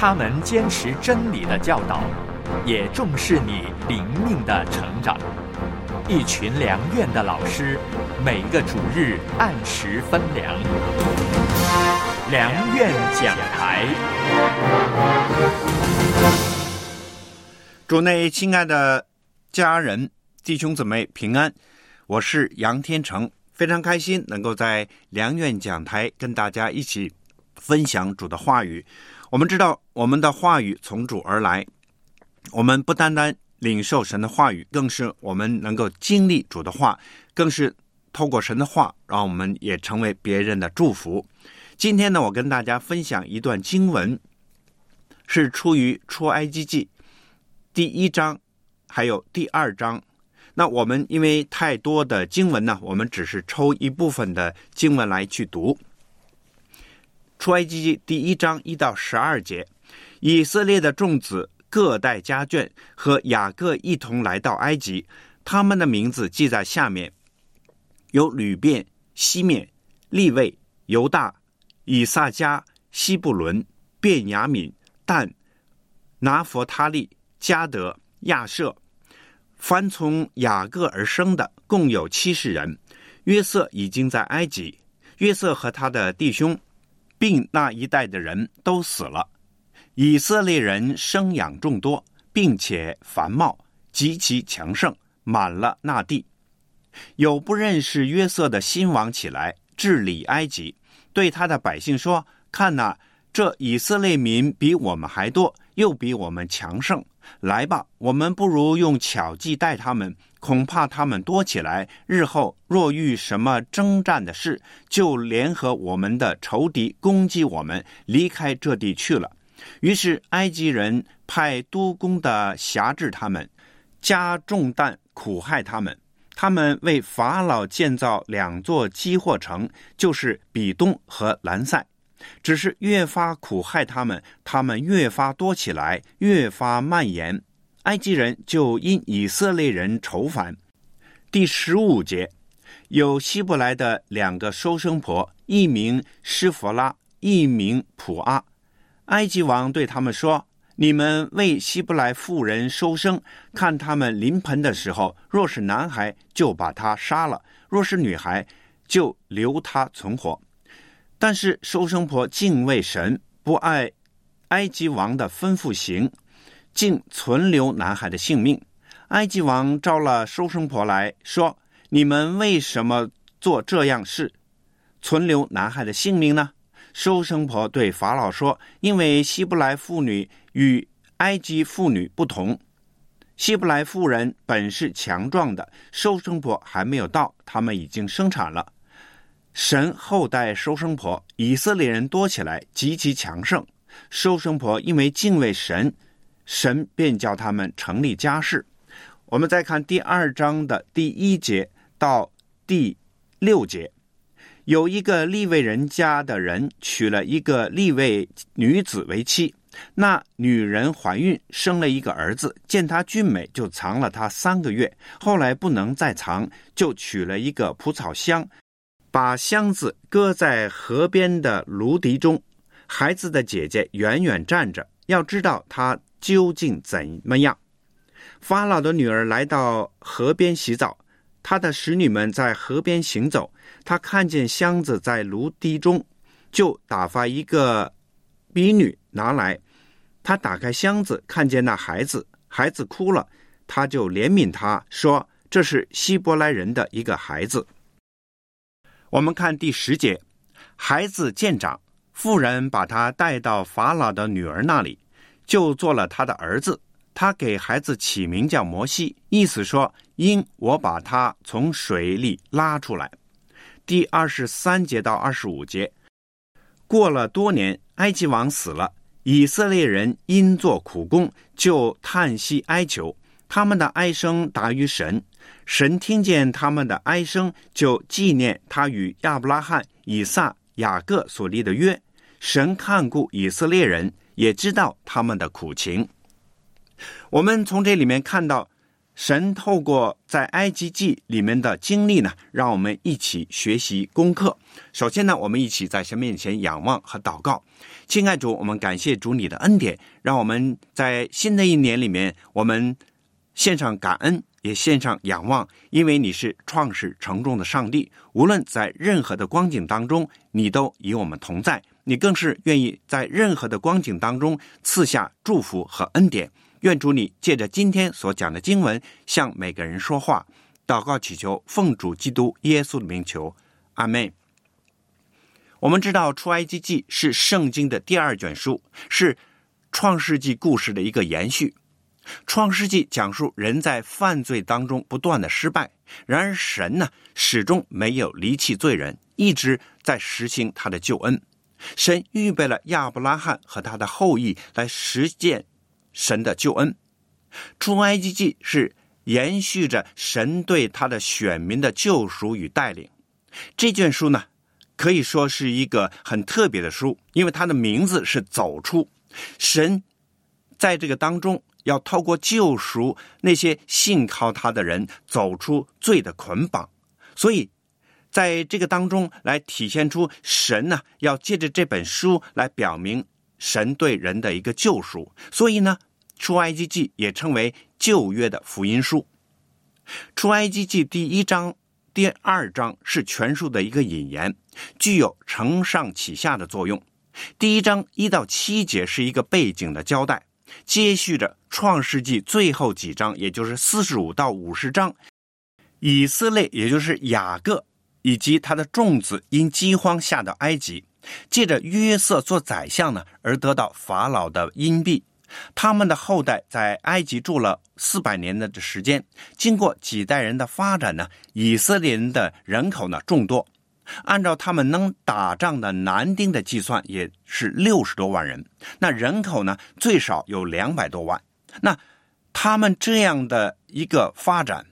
他们坚持真理的教导，也重视你灵命的成长。一群良院的老师，每个主日按时分粮。良院讲台，主内亲爱的家人、弟兄姊妹平安，我是杨天成，非常开心能够在良院讲台跟大家一起分享主的话语。我们知道，我们的话语从主而来，我们不单单。领受神的话语，更是我们能够经历主的话，更是透过神的话，让我们也成为别人的祝福。今天呢，我跟大家分享一段经文，是出于出埃及记第一章，还有第二章。那我们因为太多的经文呢，我们只是抽一部分的经文来去读。出埃及记第一章一到十二节，以色列的众子。各带家眷和雅各一同来到埃及，他们的名字记在下面：有吕便、西面、利位、犹大、以撒加、西布伦、便雅敏、但、拿佛他利、加德、亚舍。凡从雅各而生的，共有七十人。约瑟已经在埃及，约瑟和他的弟兄，并那一代的人都死了。以色列人生养众多，并且繁茂，极其强盛，满了那地。有不认识约瑟的新王起来治理埃及，对他的百姓说：“看哪，这以色列民比我们还多，又比我们强盛。来吧，我们不如用巧计待他们，恐怕他们多起来，日后若遇什么征战的事，就联合我们的仇敌攻击我们，离开这地去了。”于是埃及人派督工的辖制他们，加重担苦害他们。他们为法老建造两座积货城，就是比东和兰塞。只是越发苦害他们，他们越发多起来，越发蔓延。埃及人就因以色列人仇烦。第十五节，有希伯来的两个收生婆，一名施弗拉，一名普阿。埃及王对他们说：“你们为希伯来妇人收生，看他们临盆的时候，若是男孩，就把他杀了；若是女孩，就留他存活。但是收生婆敬畏神，不爱埃及王的吩咐行，竟存留男孩的性命。埃及王招了收生婆来说：‘你们为什么做这样事，存留男孩的性命呢？’”收生婆对法老说：“因为希伯来妇女与埃及妇女不同，希伯来妇人本是强壮的，收生婆还没有到，他们已经生产了。神后代收生婆，以色列人多起来，极其强盛。收生婆因为敬畏神，神便叫他们成立家室。我们再看第二章的第一节到第六节。”有一个立位人家的人娶了一个立位女子为妻，那女人怀孕生了一个儿子，见他俊美，就藏了他三个月。后来不能再藏，就取了一个蒲草箱，把箱子搁在河边的芦荻中。孩子的姐姐远远站着，要知道他究竟怎么样。法老的女儿来到河边洗澡。他的使女们在河边行走，他看见箱子在芦堤中，就打发一个婢女拿来。他打开箱子，看见那孩子，孩子哭了，他就怜悯他说：“这是希伯来人的一个孩子。”我们看第十节，孩子见长，妇人把他带到法老的女儿那里，就做了他的儿子。他给孩子起名叫摩西，意思说因我把他从水里拉出来。第二十三节到二十五节，过了多年，埃及王死了，以色列人因做苦工，就叹息哀求，他们的哀声达于神，神听见他们的哀声，就纪念他与亚伯拉罕、以撒、雅各所立的约。神看顾以色列人，也知道他们的苦情。我们从这里面看到，神透过在埃及记里面的经历呢，让我们一起学习功课。首先呢，我们一起在神面前仰望和祷告。亲爱主，我们感谢主你的恩典，让我们在新的一年里面，我们献上感恩，也献上仰望，因为你是创始成重的上帝。无论在任何的光景当中，你都与我们同在。你更是愿意在任何的光景当中赐下祝福和恩典。愿主你借着今天所讲的经文，向每个人说话，祷告祈求，奉主基督耶稣的名求，阿门。我们知道《出埃及记》是圣经的第二卷书，是创世纪故事的一个延续。创世纪讲述人在犯罪当中不断的失败，然而神呢始终没有离弃罪人，一直在实行他的救恩。神预备了亚伯拉罕和他的后裔来实践神的救恩。出埃及记是延续着神对他的选民的救赎与带领。这卷书呢，可以说是一个很特别的书，因为它的名字是“走出”。神在这个当中要透过救赎那些信靠他的人走出罪的捆绑，所以。在这个当中，来体现出神呢，要借着这本书来表明神对人的一个救赎。所以呢，《出埃及记》也称为旧约的福音书。《出埃及记》第一章、第二章是全书的一个引言，具有承上启下的作用。第一章一到七节是一个背景的交代，接续着《创世纪》最后几章，也就是四十五到五十章，以色列也就是雅各。以及他的众子因饥荒下到埃及，借着约瑟做宰相呢，而得到法老的荫庇。他们的后代在埃及住了四百年的时间，经过几代人的发展呢，以色列人的人口呢众多。按照他们能打仗的男丁的计算，也是六十多万人。那人口呢最少有两百多万。那他们这样的一个发展，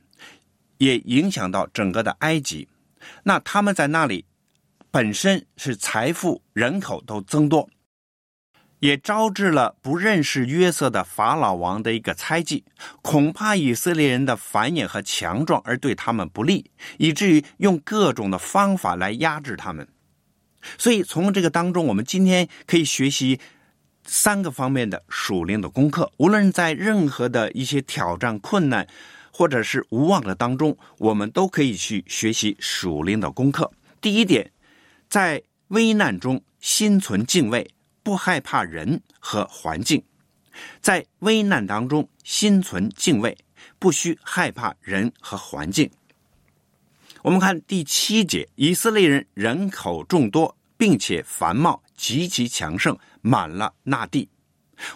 也影响到整个的埃及。那他们在那里本身是财富、人口都增多，也招致了不认识约瑟的法老王的一个猜忌，恐怕以色列人的繁衍和强壮而对他们不利，以至于用各种的方法来压制他们。所以从这个当中，我们今天可以学习三个方面的属灵的功课。无论在任何的一些挑战、困难。或者是无望的当中，我们都可以去学习属灵的功课。第一点，在危难中心存敬畏，不害怕人和环境；在危难当中心存敬畏，不需害怕人和环境。我们看第七节，以色列人人口众多，并且繁茂，极其强盛，满了那地。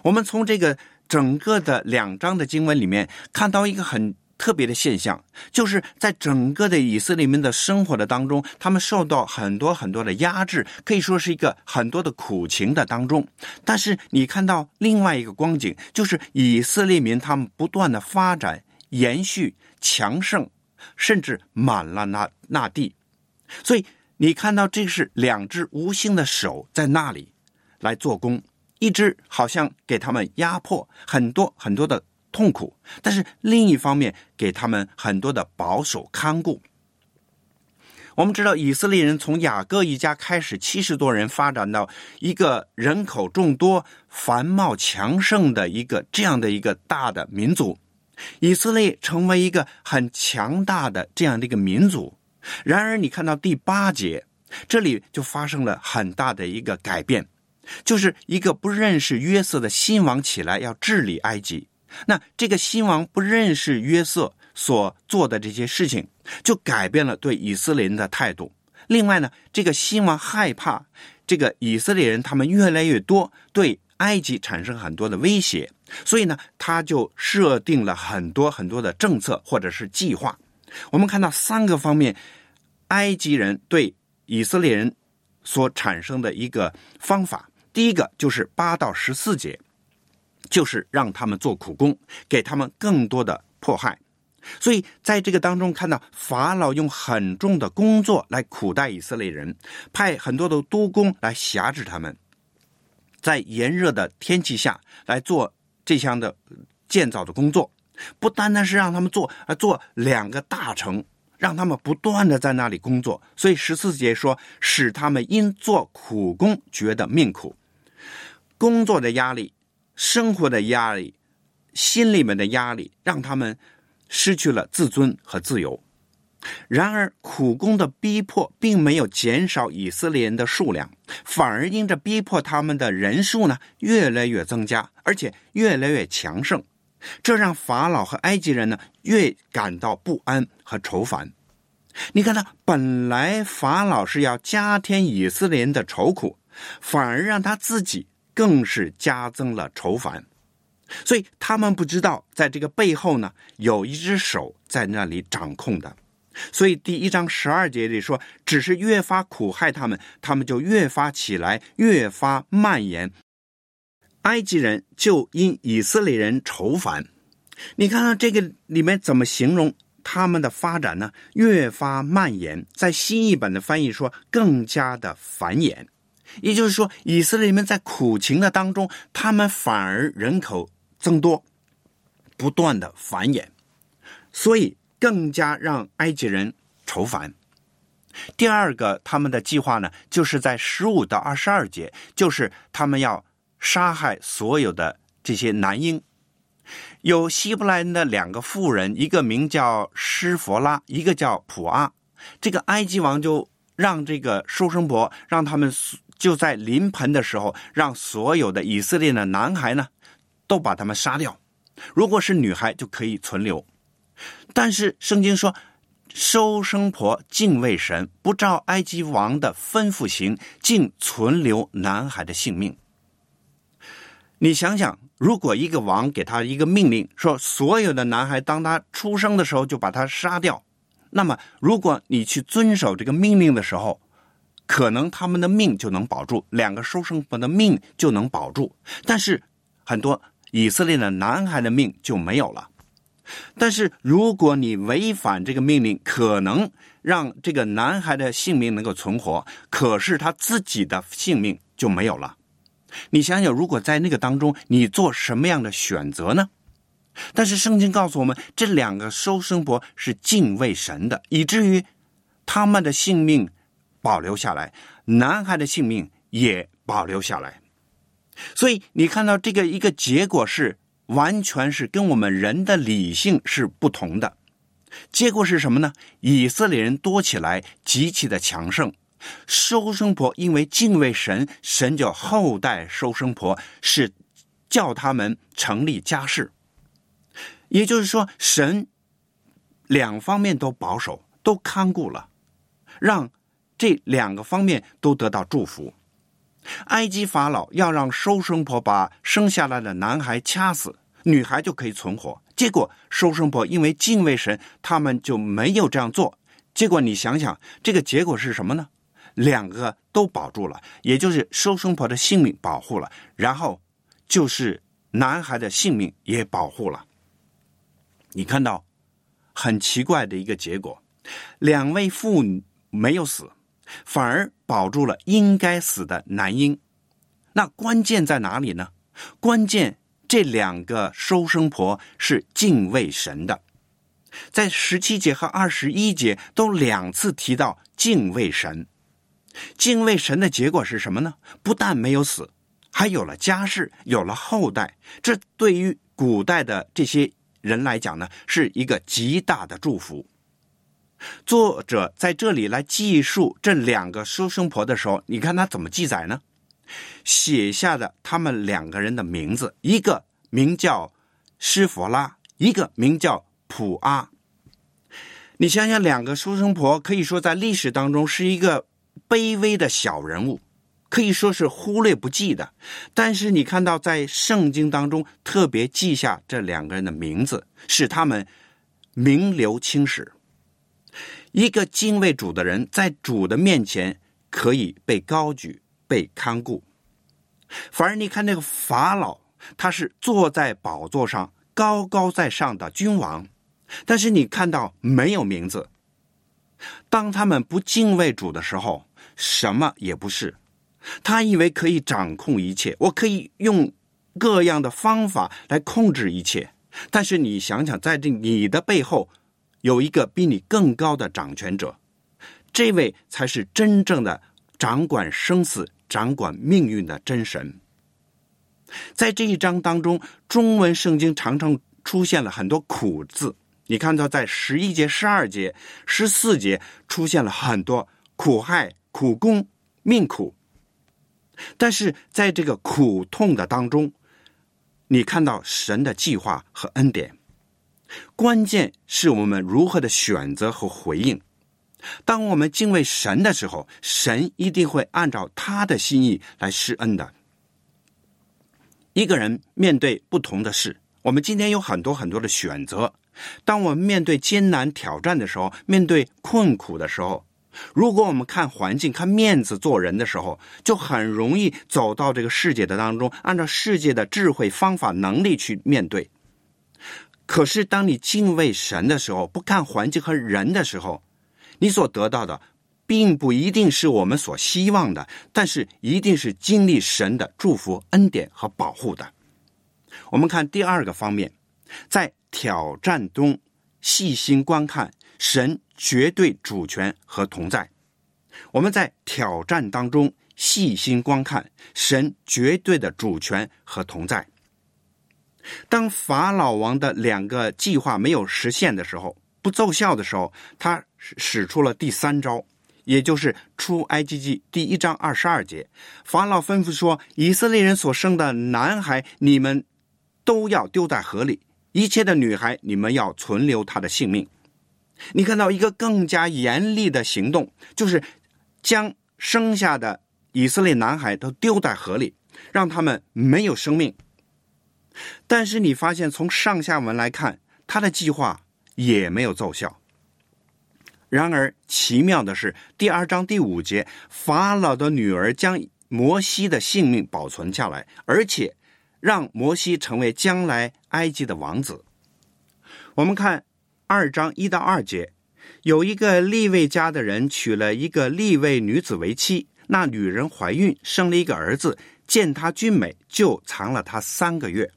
我们从这个整个的两章的经文里面看到一个很。特别的现象，就是在整个的以色列民的生活的当中，他们受到很多很多的压制，可以说是一个很多的苦情的当中。但是你看到另外一个光景，就是以色列民他们不断的发展、延续、强盛，甚至满了那那地。所以你看到这是两只无形的手在那里来做工，一只好像给他们压迫很多很多的。痛苦，但是另一方面给他们很多的保守看顾。我们知道，以色列人从雅各一家开始，七十多人发展到一个人口众多、繁茂强盛的一个这样的一个大的民族。以色列成为一个很强大的这样的一个民族。然而，你看到第八节，这里就发生了很大的一个改变，就是一个不认识约瑟的新王起来要治理埃及。那这个新王不认识约瑟所做的这些事情，就改变了对以色列人的态度。另外呢，这个新王害怕这个以色列人他们越来越多，对埃及产生很多的威胁，所以呢，他就设定了很多很多的政策或者是计划。我们看到三个方面，埃及人对以色列人所产生的一个方法，第一个就是八到十四节。就是让他们做苦工，给他们更多的迫害，所以在这个当中看到法老用很重的工作来苦待以色列人，派很多的督工来辖制他们，在炎热的天气下来做这项的建造的工作，不单单是让他们做，而做两个大城，让他们不断的在那里工作。所以十四节说，使他们因做苦工觉得命苦，工作的压力、生活的压力、心里面的压力，让他们失去了自尊和自由。然而，苦工的逼迫并没有减少以色列人的数量，反而因着逼迫他们的人数呢越来越增加，而且越来越强盛。这让法老和埃及人呢越感到不安和愁烦。你看，他本来法老是要加添以色列人的愁苦，反而让他自己更是加增了愁烦。所以他们不知道，在这个背后呢，有一只手在那里掌控的。所以第一章十二节里说，只是越发苦害他们，他们就越发起来，越发蔓延。埃及人就因以色列人愁烦。你看看这个里面怎么形容他们的发展呢？越发蔓延，在新译本的翻译说更加的繁衍。也就是说，以色列人在苦情的当中，他们反而人口增多，不断的繁衍，所以。更加让埃及人愁烦。第二个，他们的计划呢，就是在十五到二十二节，就是他们要杀害所有的这些男婴。有希伯来人的两个妇人，一个名叫施佛拉，一个叫普阿。这个埃及王就让这个收生婆，让他们就在临盆的时候，让所有的以色列的男孩呢，都把他们杀掉。如果是女孩，就可以存留。但是圣经说，收生婆敬畏神，不照埃及王的吩咐行，竟存留男孩的性命。你想想，如果一个王给他一个命令，说所有的男孩当他出生的时候就把他杀掉，那么如果你去遵守这个命令的时候，可能他们的命就能保住，两个收生婆的命就能保住。但是很多以色列的男孩的命就没有了。但是，如果你违反这个命令，可能让这个男孩的性命能够存活，可是他自己的性命就没有了。你想想，如果在那个当中，你做什么样的选择呢？但是圣经告诉我们，这两个收生婆是敬畏神的，以至于他们的性命保留下来，男孩的性命也保留下来。所以你看到这个一个结果是。完全是跟我们人的理性是不同的，结果是什么呢？以色列人多起来，极其的强盛。收生婆因为敬畏神，神就后代收生婆，是叫他们成立家室。也就是说，神两方面都保守，都看顾了，让这两个方面都得到祝福。埃及法老要让收生婆把生下来的男孩掐死。女孩就可以存活，结果收生婆因为敬畏神，他们就没有这样做。结果你想想，这个结果是什么呢？两个都保住了，也就是收生婆的性命保护了，然后就是男孩的性命也保护了。你看到很奇怪的一个结果，两位妇女没有死，反而保住了应该死的男婴。那关键在哪里呢？关键。这两个收生婆是敬畏神的，在十七节和二十一节都两次提到敬畏神。敬畏神的结果是什么呢？不但没有死，还有了家世，有了后代。这对于古代的这些人来讲呢，是一个极大的祝福。作者在这里来记述这两个书生婆的时候，你看他怎么记载呢？写下的他们两个人的名字，一个名叫施佛拉，一个名叫普阿。你想想，两个书生婆可以说在历史当中是一个卑微的小人物，可以说是忽略不计的。但是你看到在圣经当中特别记下这两个人的名字，使他们名留青史。一个敬畏主的人，在主的面前可以被高举。被看顾，反而你看那个法老，他是坐在宝座上高高在上的君王，但是你看到没有名字。当他们不敬畏主的时候，什么也不是。他以为可以掌控一切，我可以用各样的方法来控制一切，但是你想想，在这你的背后有一个比你更高的掌权者，这位才是真正的掌管生死、掌管命运的真神。在这一章当中，中文圣经常常出现了很多“苦”字。你看到在十一节、十二节、十四节出现了很多苦害、苦功、命苦。但是在这个苦痛的当中，你看到神的计划和恩典。关键是我们如何的选择和回应。当我们敬畏神的时候，神一定会按照他的心意来施恩的。一个人面对不同的事，我们今天有很多很多的选择。当我们面对艰难挑战的时候，面对困苦的时候，如果我们看环境、看面子做人的时候，就很容易走到这个世界的当中，按照世界的智慧、方法、能力去面对。可是，当你敬畏神的时候，不看环境和人的时候，你所得到的，并不一定是我们所希望的，但是一定是经历神的祝福、恩典和保护的。我们看第二个方面，在挑战中细心观看神绝对主权和同在。我们在挑战当中细心观看神绝对的主权和同在。当法老王的两个计划没有实现的时候，不奏效的时候，他使出了第三招，也就是出埃及记第一章二十二节，法老吩咐说：“以色列人所生的男孩，你们都要丢在河里。”一切的女孩，你们要存留她的性命。你看到一个更加严厉的行动，就是将生下的以色列男孩都丢在河里，让他们没有生命。但是你发现，从上下文来看，他的计划也没有奏效。然而奇妙的是，第二章第五节，法老的女儿将摩西的性命保存下来，而且。让摩西成为将来埃及的王子。我们看二章一到二节，有一个立位家的人娶了一个立位女子为妻，那女人怀孕生了一个儿子，见他俊美，就藏了他三个月。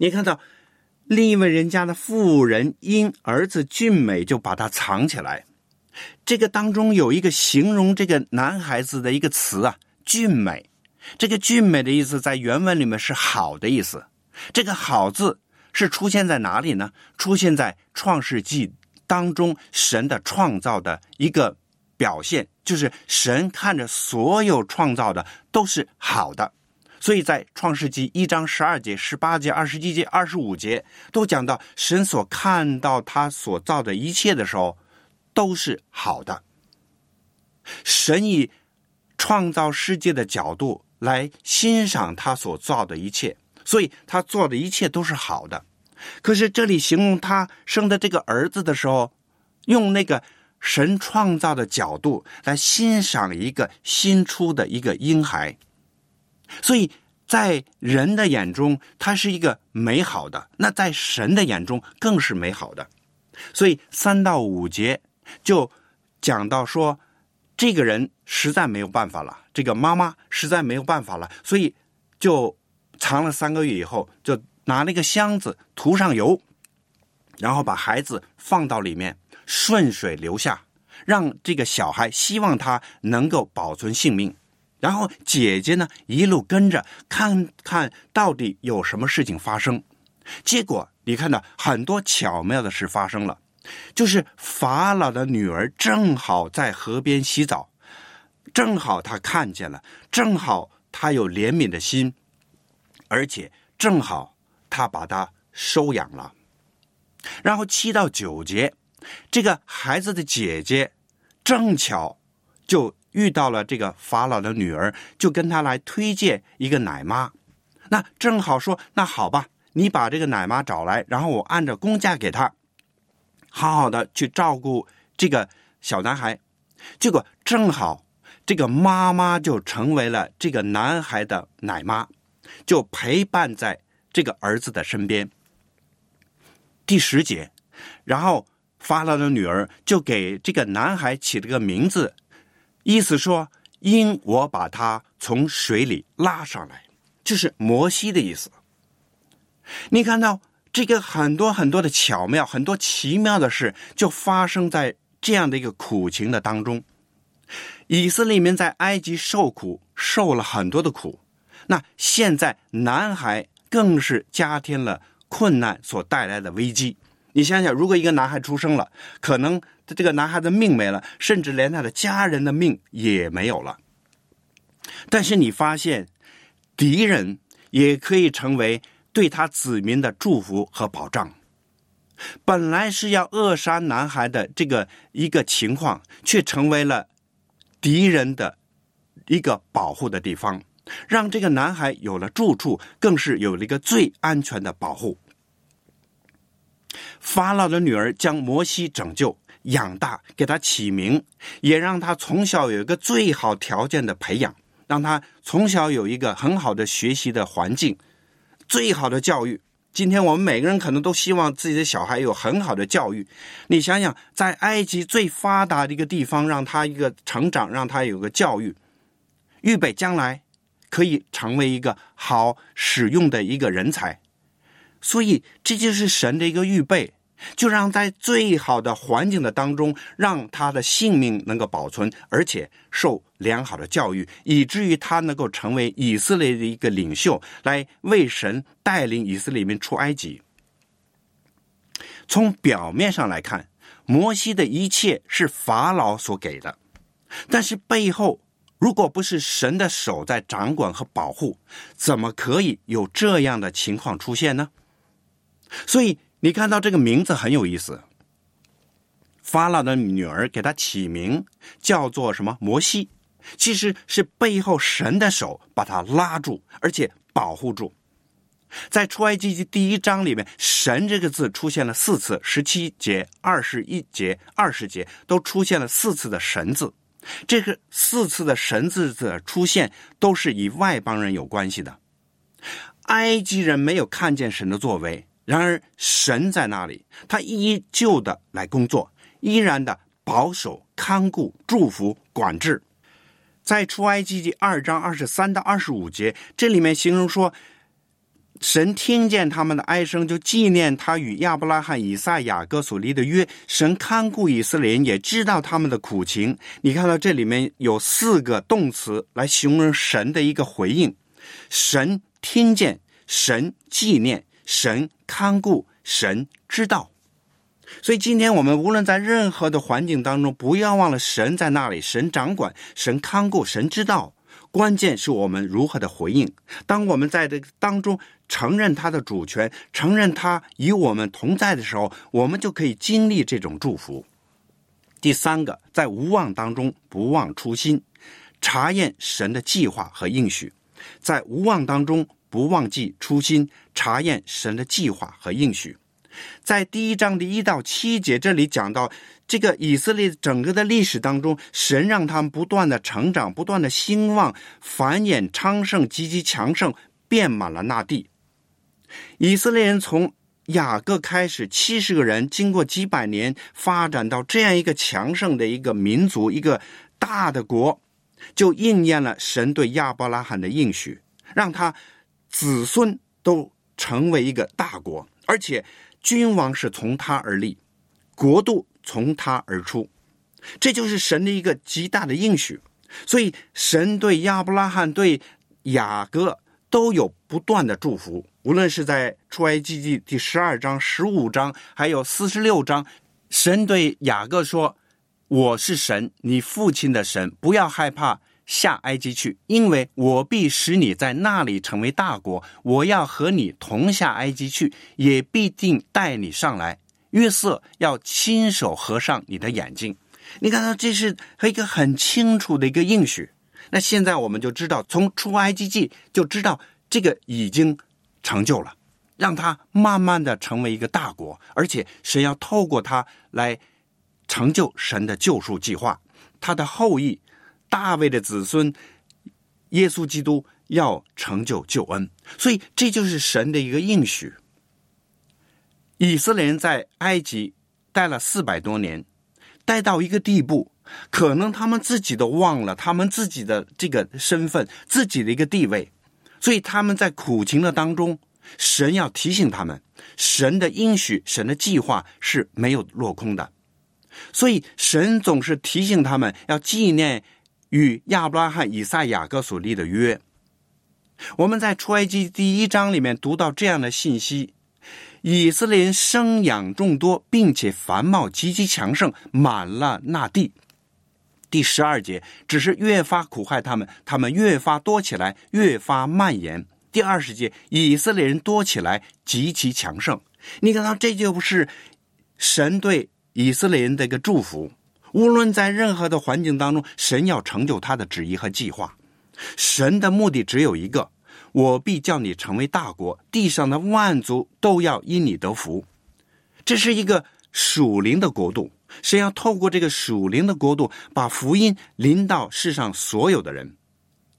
你看到另一位人家的妇人因儿子俊美，就把他藏起来。这个当中有一个形容这个男孩子的一个词啊，俊美。这个“俊美”的意思在原文里面是好的意思。这个“好”字是出现在哪里呢？出现在《创世纪》当中，神的创造的一个表现，就是神看着所有创造的都是好的。所以在《创世纪》一章十二节、十八节、二十一节、二十五节都讲到，神所看到他所造的一切的时候都是好的。神以创造世界的角度。来欣赏他所造的一切，所以他做的一切都是好的。可是这里形容他生的这个儿子的时候，用那个神创造的角度来欣赏一个新出的一个婴孩，所以在人的眼中他是一个美好的，那在神的眼中更是美好的。所以三到五节就讲到说。这个人实在没有办法了，这个妈妈实在没有办法了，所以就藏了三个月以后，就拿了一个箱子涂上油，然后把孩子放到里面，顺水流下，让这个小孩希望他能够保存性命。然后姐姐呢一路跟着看看到底有什么事情发生。结果你看到很多巧妙的事发生了。就是法老的女儿正好在河边洗澡，正好她看见了，正好她有怜悯的心，而且正好她把她收养了。然后七到九节，这个孩子的姐姐正巧就遇到了这个法老的女儿，就跟他来推荐一个奶妈。那正好说，那好吧，你把这个奶妈找来，然后我按照工价给她。好好的去照顾这个小男孩，结果正好这个妈妈就成为了这个男孩的奶妈，就陪伴在这个儿子的身边。第十节，然后法老的女儿就给这个男孩起了个名字，意思说因我把他从水里拉上来，就是摩西的意思。你看到这个很多很多的巧妙、很多奇妙的事，就发生在这样的一个苦情的当中。以色列民在埃及受苦，受了很多的苦。那现在男孩更是加添了困难所带来的危机。你想想，如果一个男孩出生了，可能这个男孩的命没了，甚至连他的家人的命也没有了。但是你发现，敌人也可以成为对他子民的祝福和保障。本来是要扼杀男孩的这个一个情况，却成为了敌人的一个保护的地方，让这个男孩有了住处，更是有了一个最安全的保护。法老的女儿将摩西拯救、养大，给他起名，也让他从小有一个最好条件的培养，让他从小有一个很好的学习的环境，最好的教育。今天我们每个人可能都希望自己的小孩有很好的教育。你想想，在埃及最发达的一个地方，让他一个成长，让他有个教育，预备将来可以成为一个好使用的一个人才。所以，这就是神的一个预备，就让在最好的环境的当中，让他的性命能够保存，而且受良好的教育，以至于他能够成为以色列的一个领袖，来为神带领以色列民出埃及。从表面上来看，摩西的一切是法老所给的，但是背后如果不是神的手在掌管和保护，怎么可以有这样的情况出现呢？所以你看到这个名字很有意思，法老的女儿给他起名叫做什么？摩西，其实是背后神的手把他拉住，而且保护住。在出埃及记第一章里面，“神”这个字出现了四次，十七节、二十一节、二十节都出现了四次的“神”字。这个四次的“神”字的出现，都是与外邦人有关系的。埃及人没有看见神的作为。然而，神在那里，他依旧的来工作，依然的保守、看顾、祝福、管制。在出埃及记二章二十三到二十五节，这里面形容说，神听见他们的哀声，就纪念他与亚伯拉罕、以撒、雅各所立的约。神看顾以色列人，也知道他们的苦情。你看到这里面有四个动词来形容神的一个回应：神听见，神纪念。神看顾，神知道，所以今天我们无论在任何的环境当中，不要忘了神在那里，神掌管，神看顾，神知道。关键是我们如何的回应。当我们在这当中承认他的主权，承认他与我们同在的时候，我们就可以经历这种祝福。第三个，在无望当中不忘初心，查验神的计划和应许，在无望当中。不忘记初心，查验神的计划和应许。在第一章的一到七节，这里讲到这个以色列整个的历史当中，神让他们不断的成长，不断的兴旺、繁衍、昌盛、积极强盛，遍满了那地。以色列人从雅各开始，七十个人，经过几百年，发展到这样一个强盛的一个民族，一个大的国，就应验了神对亚伯拉罕的应许，让他。子孙都成为一个大国，而且君王是从他而立，国度从他而出，这就是神的一个极大的应许。所以，神对亚伯拉罕、对雅各都有不断的祝福。无论是在出埃及记第十二章、十五章，还有四十六章，神对雅各说：“我是神，你父亲的神，不要害怕。”下埃及去，因为我必使你在那里成为大国。我要和你同下埃及去，也必定带你上来。约瑟要亲手合上你的眼睛。你看到这是和一个很清楚的一个应许。那现在我们就知道，从出埃及记就知道这个已经成就了，让他慢慢的成为一个大国，而且神要透过他来成就神的救赎计划，他的后裔。大卫的子孙，耶稣基督要成就救恩，所以这就是神的一个应许。以色列人在埃及待了四百多年，待到一个地步，可能他们自己都忘了他们自己的这个身份、自己的一个地位，所以他们在苦情的当中，神要提醒他们，神的应许、神的计划是没有落空的。所以，神总是提醒他们要纪念与亚伯拉罕、以撒、雅各所立的约。我们在出埃及第一章里面读到这样的信息：以色列人生养众多，并且繁茂极其强盛，满了那地。第十二节只是越发苦害他们，他们越发多起来，越发蔓延。第二十节，以色列人多起来，极其强盛。你看到这就不是神对以色列人的一个祝福。无论在任何的环境当中，神要成就他的旨意和计划。神的目的只有一个：我必叫你成为大国，地上的万族都要因你得福。这是一个属灵的国度。神要透过这个属灵的国度，把福音临到世上所有的人。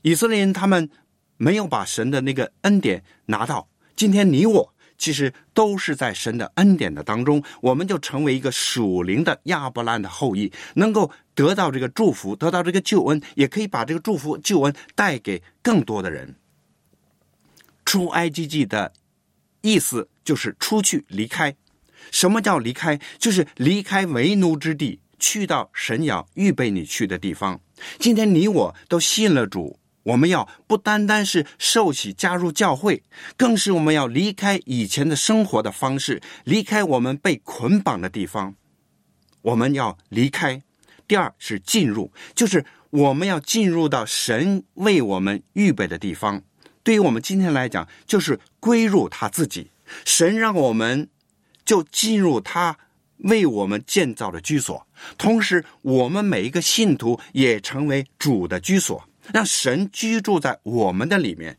以色列人他们没有把神的那个恩典拿到，今天你我其实都是在神的恩典的当中，我们就成为一个属灵的亚伯兰的后裔，能够得到这个祝福，得到这个救恩，也可以把这个祝福救恩带给更多的人。出埃及记的意思就是出去离开。什么叫离开？就是离开为奴之地，去到神要预备你去的地方。今天你我都信了主，我们要不单单是受洗加入教会，更是我们要离开以前的生活的方式，离开我们被捆绑的地方。我们要离开。第二是进入，就是我们要进入到神为我们预备的地方。对于我们今天来讲，就是归入他自己。神让我们。就进入他为我们建造的居所，同时我们每一个信徒也成为主的居所，让神居住在我们的里面。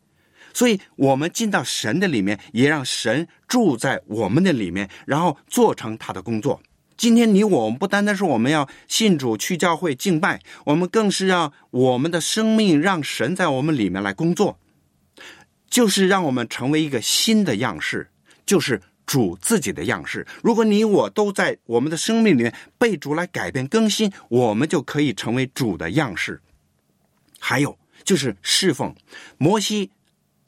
所以，我们进到神的里面，也让神住在我们的里面，然后做成他的工作。今天，你我我们不单单是我们要信主去教会敬拜，我们更是让我们的生命让神在我们里面来工作，就是让我们成为一个新的样式，就是。主自己的样式，如果你我都在我们的生命里面被主来改变更新，我们就可以成为主的样式。还有就是侍奉，摩西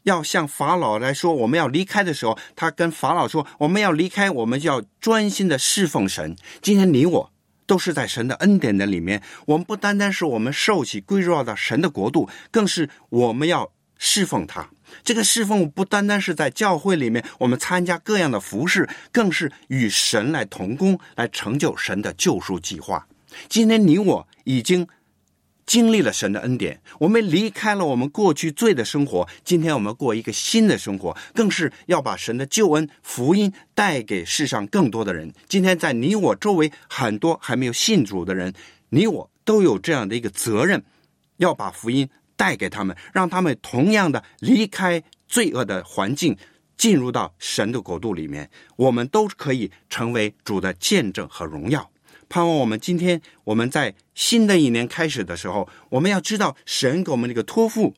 要向法老来说我们要离开的时候，他跟法老说我们要离开，我们就要专心的侍奉神。今天你我都是在神的恩典的里面，我们不单单是我们受起归入到神的国度，更是我们要侍奉他。这个侍奉不单单是在教会里面，我们参加各样的服饰，更是与神来同工，来成就神的救赎计划。今天你我已经经历了神的恩典，我们离开了我们过去罪的生活，今天我们过一个新的生活，更是要把神的救恩福音带给世上更多的人。今天在你我周围很多还没有信主的人，你我都有这样的一个责任，要把福音。带给他们，让他们同样的离开罪恶的环境，进入到神的国度里面。我们都可以成为主的见证和荣耀。盼望我们今天我们在新的一年开始的时候，我们要知道神给我们这个托付，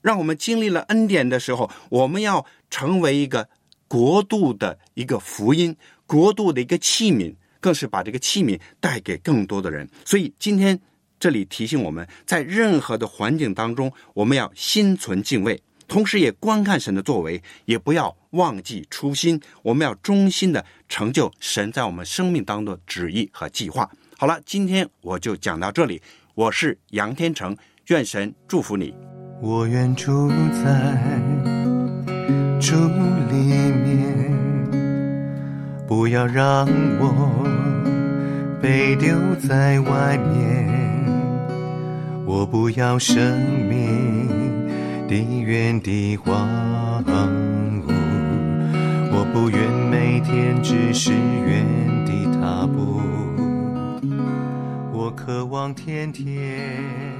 让我们经历了恩典的时候，我们要成为一个国度的一个福音，国度的一个器皿，更是把这个器皿带给更多的人。所以今天。这里提醒我们在任何的环境当中，我们要心存敬畏，同时也观看神的作为，也不要忘记初心。我们要忠心的成就神在我们生命当中的旨意和计划。好了，今天我就讲到这里。我是杨天成，愿神祝福你。我愿住在主里面，不要让我被丢在外面。我不要生命地远地荒芜，我不愿每天只是原地踏步，我渴望天天。